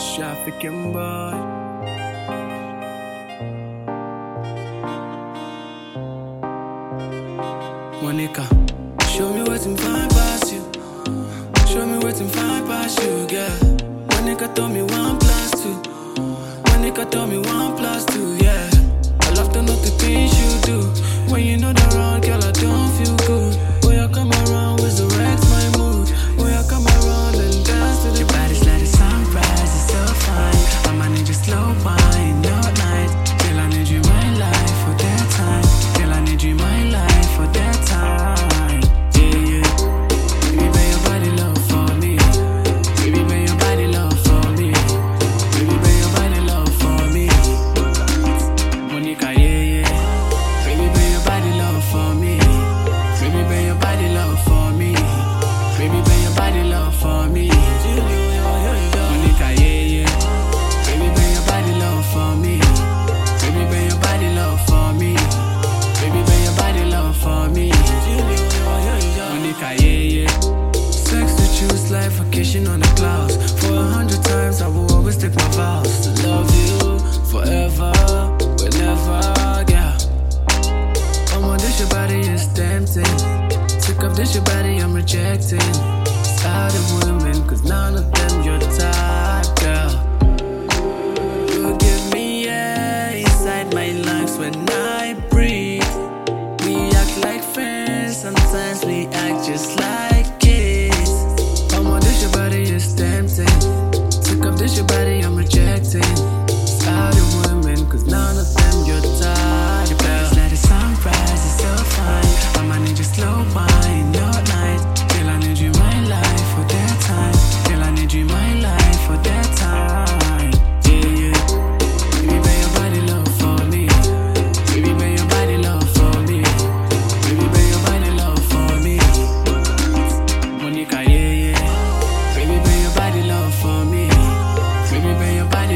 Trafficking boy. Monica, show me what's in fine past you. Show me what's in fine past you, girl. Monica told me one plus two. Monica told me one plus two, yeah. clouds. For a hundred times, I will always take my vows to love you forever, whenever, yeah. Oh my, this your body is tempting. Sick of this your body, I'm rejecting. Tired of women, cause none of them your type, girl. You give me air inside my lungs when I.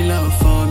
love for